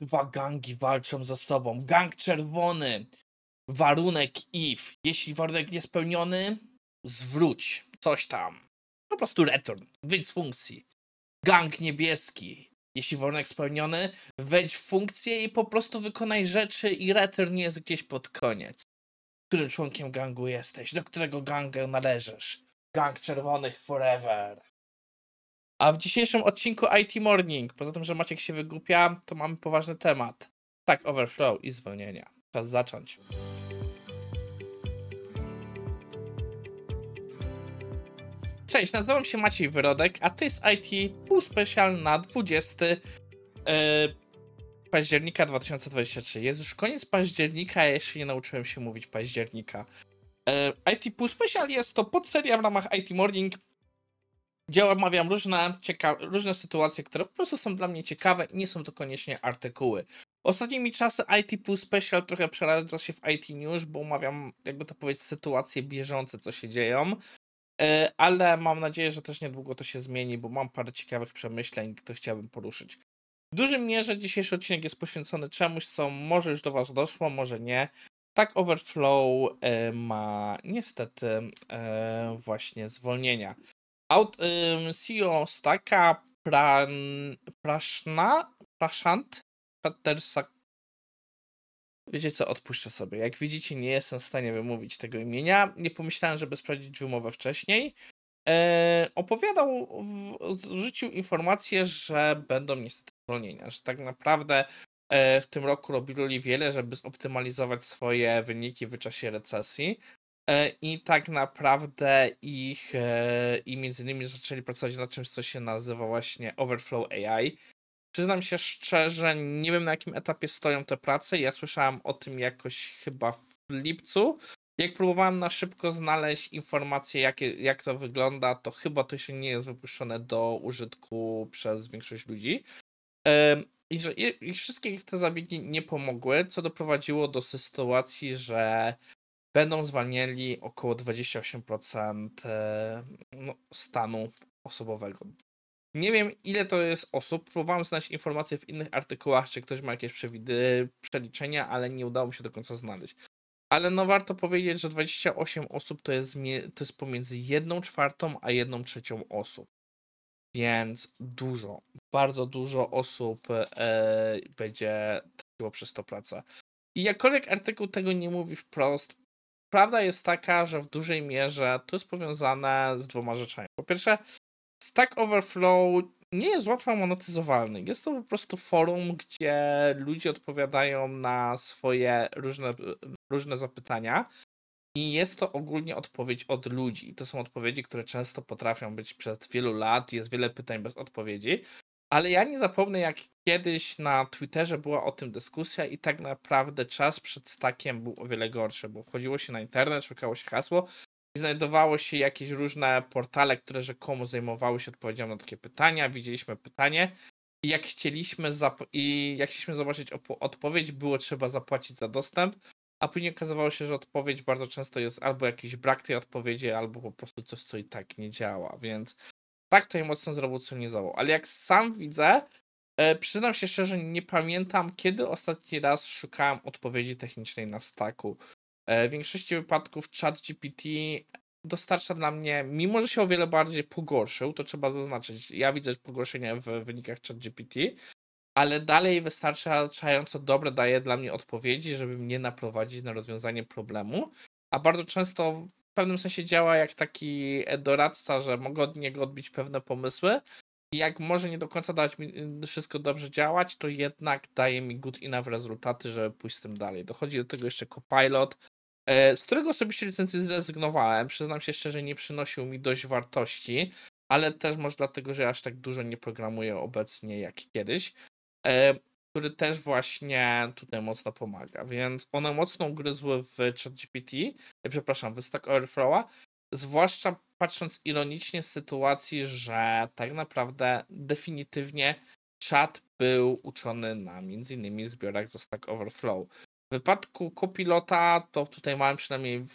Dwa gangi walczą ze sobą. Gang czerwony. Warunek if. Jeśli warunek niespełniony, zwróć coś tam. Po prostu return. Wyjdź z funkcji. Gang niebieski. Jeśli warunek spełniony, wejdź w funkcję i po prostu wykonaj rzeczy i return jest gdzieś pod koniec. Którym członkiem gangu jesteś? Do którego gangu należysz? Gang czerwonych forever. A w dzisiejszym odcinku IT Morning, poza tym, że Maciek się wygłupia, to mamy poważny temat. Tak, overflow i zwolnienia. Czas zacząć. Cześć, nazywam się Maciej Wyrodek, a to jest IT Pół Special na 20 yy, października 2023. Jest już koniec października, a jeszcze nie nauczyłem się mówić października. Yy, IT Pół Special jest to podseria w ramach IT Morning, gdzie omawiam różne, różne sytuacje, które po prostu są dla mnie ciekawe i nie są to koniecznie artykuły. Ostatnimi czasy IT Pool Special trochę przeradza się w IT News, bo omawiam, jakby to powiedzieć, sytuacje bieżące, co się dzieją. E, ale mam nadzieję, że też niedługo to się zmieni, bo mam parę ciekawych przemyśleń, które chciałbym poruszyć. W dużym mierze dzisiejszy odcinek jest poświęcony czemuś, co może już do Was doszło, może nie. Tak Overflow e, ma niestety e, właśnie zwolnienia. Out, CEO Staka Pran, Praszna, Praszant Pattersak. Wiecie co, odpuszczę sobie. Jak widzicie, nie jestem w stanie wymówić tego imienia. Nie pomyślałem, żeby sprawdzić wymowę wcześniej. E, opowiadał, w, rzucił informację, że będą niestety zwolnienia, że tak naprawdę e, w tym roku robili wiele, żeby zoptymalizować swoje wyniki w czasie recesji. E, I tak naprawdę ich i między innymi zaczęli pracować nad czymś, co się nazywa właśnie Overflow AI. Przyznam się szczerze, nie wiem na jakim etapie stoją te prace. Ja słyszałem o tym jakoś chyba w lipcu. Jak próbowałem na szybko znaleźć informacje, jak, jak to wygląda, to chyba to się nie jest wypuszczone do użytku przez większość ludzi. I że i wszystkie te zabiegi nie pomogły, co doprowadziło do sytuacji, że będą zwalniali około 28% e, no, stanu osobowego. Nie wiem, ile to jest osób. Próbowałem znaleźć informacje w innych artykułach, czy ktoś ma jakieś przewidy, przeliczenia, ale nie udało mi się do końca znaleźć. Ale no warto powiedzieć, że 28 osób to jest, to jest pomiędzy 1 czwartą a 1 trzecią osób. Więc dużo, bardzo dużo osób e, będzie traciło przez to pracę. I jakkolwiek artykuł tego nie mówi wprost, prawda jest taka, że w dużej mierze to jest powiązane z dwoma rzeczami. Po pierwsze, Stack Overflow nie jest łatwo monetyzowalny. Jest to po prostu forum, gdzie ludzie odpowiadają na swoje różne, różne zapytania. I jest to ogólnie odpowiedź od ludzi. To są odpowiedzi, które często potrafią być przez wielu lat. Jest wiele pytań bez odpowiedzi. Ale ja nie zapomnę, jak kiedyś na Twitterze była o tym dyskusja, i tak naprawdę czas przed stakiem był o wiele gorszy, bo wchodziło się na internet, szukało się hasło, i znajdowało się jakieś różne portale, które rzekomo zajmowały się odpowiedzią na takie pytania. Widzieliśmy pytanie i jak chcieliśmy, i jak chcieliśmy zobaczyć odpowiedź, było trzeba zapłacić za dostęp, a później okazywało się, że odpowiedź bardzo często jest albo jakiś brak tej odpowiedzi, albo po prostu coś, co i tak nie działa, więc tak to je mocno zrewolucjonizował. Ale jak sam widzę, e, przyznam się szczerze, nie pamiętam, kiedy ostatni raz szukałem odpowiedzi technicznej na staku. E, w większości wypadków ChatGPT dostarcza dla mnie, mimo że się o wiele bardziej pogorszył, to trzeba zaznaczyć, ja widzę pogorszenie w wynikach ChatGPT, ale dalej wystarczająco dobre daje dla mnie odpowiedzi, żeby mnie naprowadzić na rozwiązanie problemu, a bardzo często pewnym sensie działa jak taki doradca, że mogę od niego odbić pewne pomysły i jak może nie do końca dać mi y, wszystko dobrze działać, to jednak daje mi good enough rezultaty, żeby pójść z tym dalej. Dochodzi do tego jeszcze Copilot, E, z którego osobiście licencji zrezygnowałem. Przyznam się szczerze, nie przynosił mi dość wartości, ale też może dlatego, że aż tak dużo nie programuję obecnie jak kiedyś, e, który też właśnie tutaj mocno pomaga. Więc one mocno ugryzły w ChatGPT, e, przepraszam, w Stack Overflow'a, zwłaszcza patrząc ironicznie z sytuacji, że tak naprawdę definitywnie chat był uczony na między innymi zbiorach ze Stack Overflow. W wypadku kopilota, to tutaj mam przynajmniej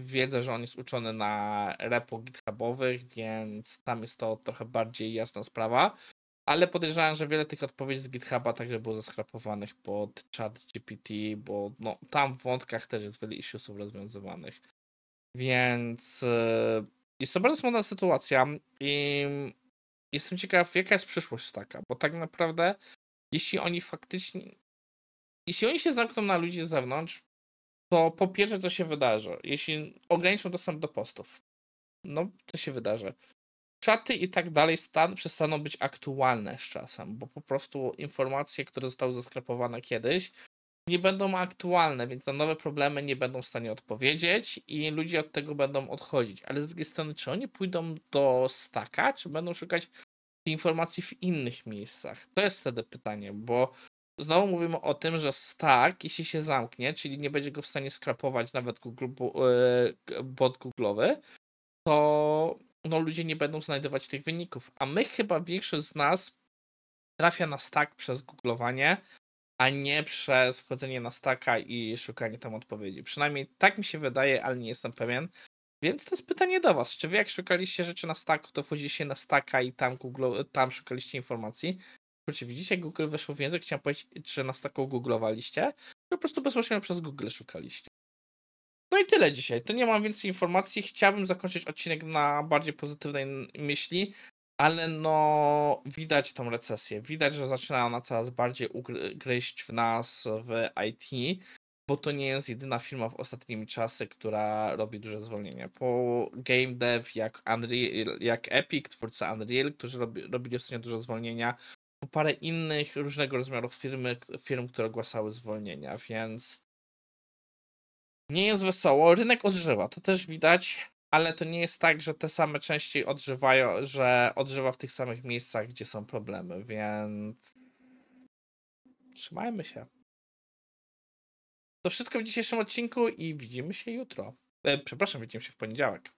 wiedzę, że on jest uczony na repo GitHubowych, więc tam jest to trochę bardziej jasna sprawa. Ale podejrzewam, że wiele tych odpowiedzi z GitHuba także było zaskrapowanych pod chat GPT, bo no, tam w wątkach też jest wiele issuesów rozwiązywanych. Więc e, jest to bardzo smutna sytuacja i jestem ciekaw, jaka jest przyszłość taka, bo tak naprawdę jeśli oni faktycznie jeśli oni się zamkną na ludzi z zewnątrz, to po pierwsze co się wydarzy? Jeśli ograniczą dostęp do postów, no co się wydarzy? Czaty i tak dalej stan, przestaną być aktualne z czasem, bo po prostu informacje, które zostały zaskrapowane kiedyś, nie będą aktualne, więc na nowe problemy nie będą w stanie odpowiedzieć i ludzie od tego będą odchodzić. Ale z drugiej strony, czy oni pójdą do staka, czy będą szukać informacji w innych miejscach? To jest wtedy pytanie, bo znowu mówimy o tym, że stack, jeśli się zamknie, czyli nie będzie go w stanie skrapować nawet Google, e, bot Google'owy, to no, ludzie nie będą znajdować tych wyników. A my chyba większość z nas trafia na stack przez googlowanie, a nie przez wchodzenie na stacka i szukanie tam odpowiedzi. Przynajmniej tak mi się wydaje, ale nie jestem pewien. Więc to jest pytanie do Was. Czy Wy jak szukaliście rzeczy na stacku, to wchodziliście na stacka i tam, Google, tam szukaliście informacji? Czy widzicie, Google weszło w język, chciałem powiedzieć, że na stacku googlowaliście? Czy po prostu bezpośrednio przez Google szukaliście? No i tyle dzisiaj. To nie mam więcej informacji. Chciałbym zakończyć odcinek na bardziej pozytywnej myśli, ale no widać tą recesję. Widać, że zaczyna ona coraz bardziej ugryźć w nas w IT, bo to nie jest jedyna firma w ostatnimi czasy, która robi duże zwolnienia. Po game dev jak, Unreal, jak Epic, twórca Unreal, którzy robi, robili ostatnio dużo zwolnienia, po parę innych różnego rozmiarów firmy, firm, które ogłaszały zwolnienia, więc nie jest wesoło. Rynek odżywa, to też widać, ale to nie jest tak, że te same częściej odżywają, że odżywa w tych samych miejscach, gdzie są problemy, więc trzymajmy się. To wszystko w dzisiejszym odcinku i widzimy się jutro. E, przepraszam, widzimy się w poniedziałek.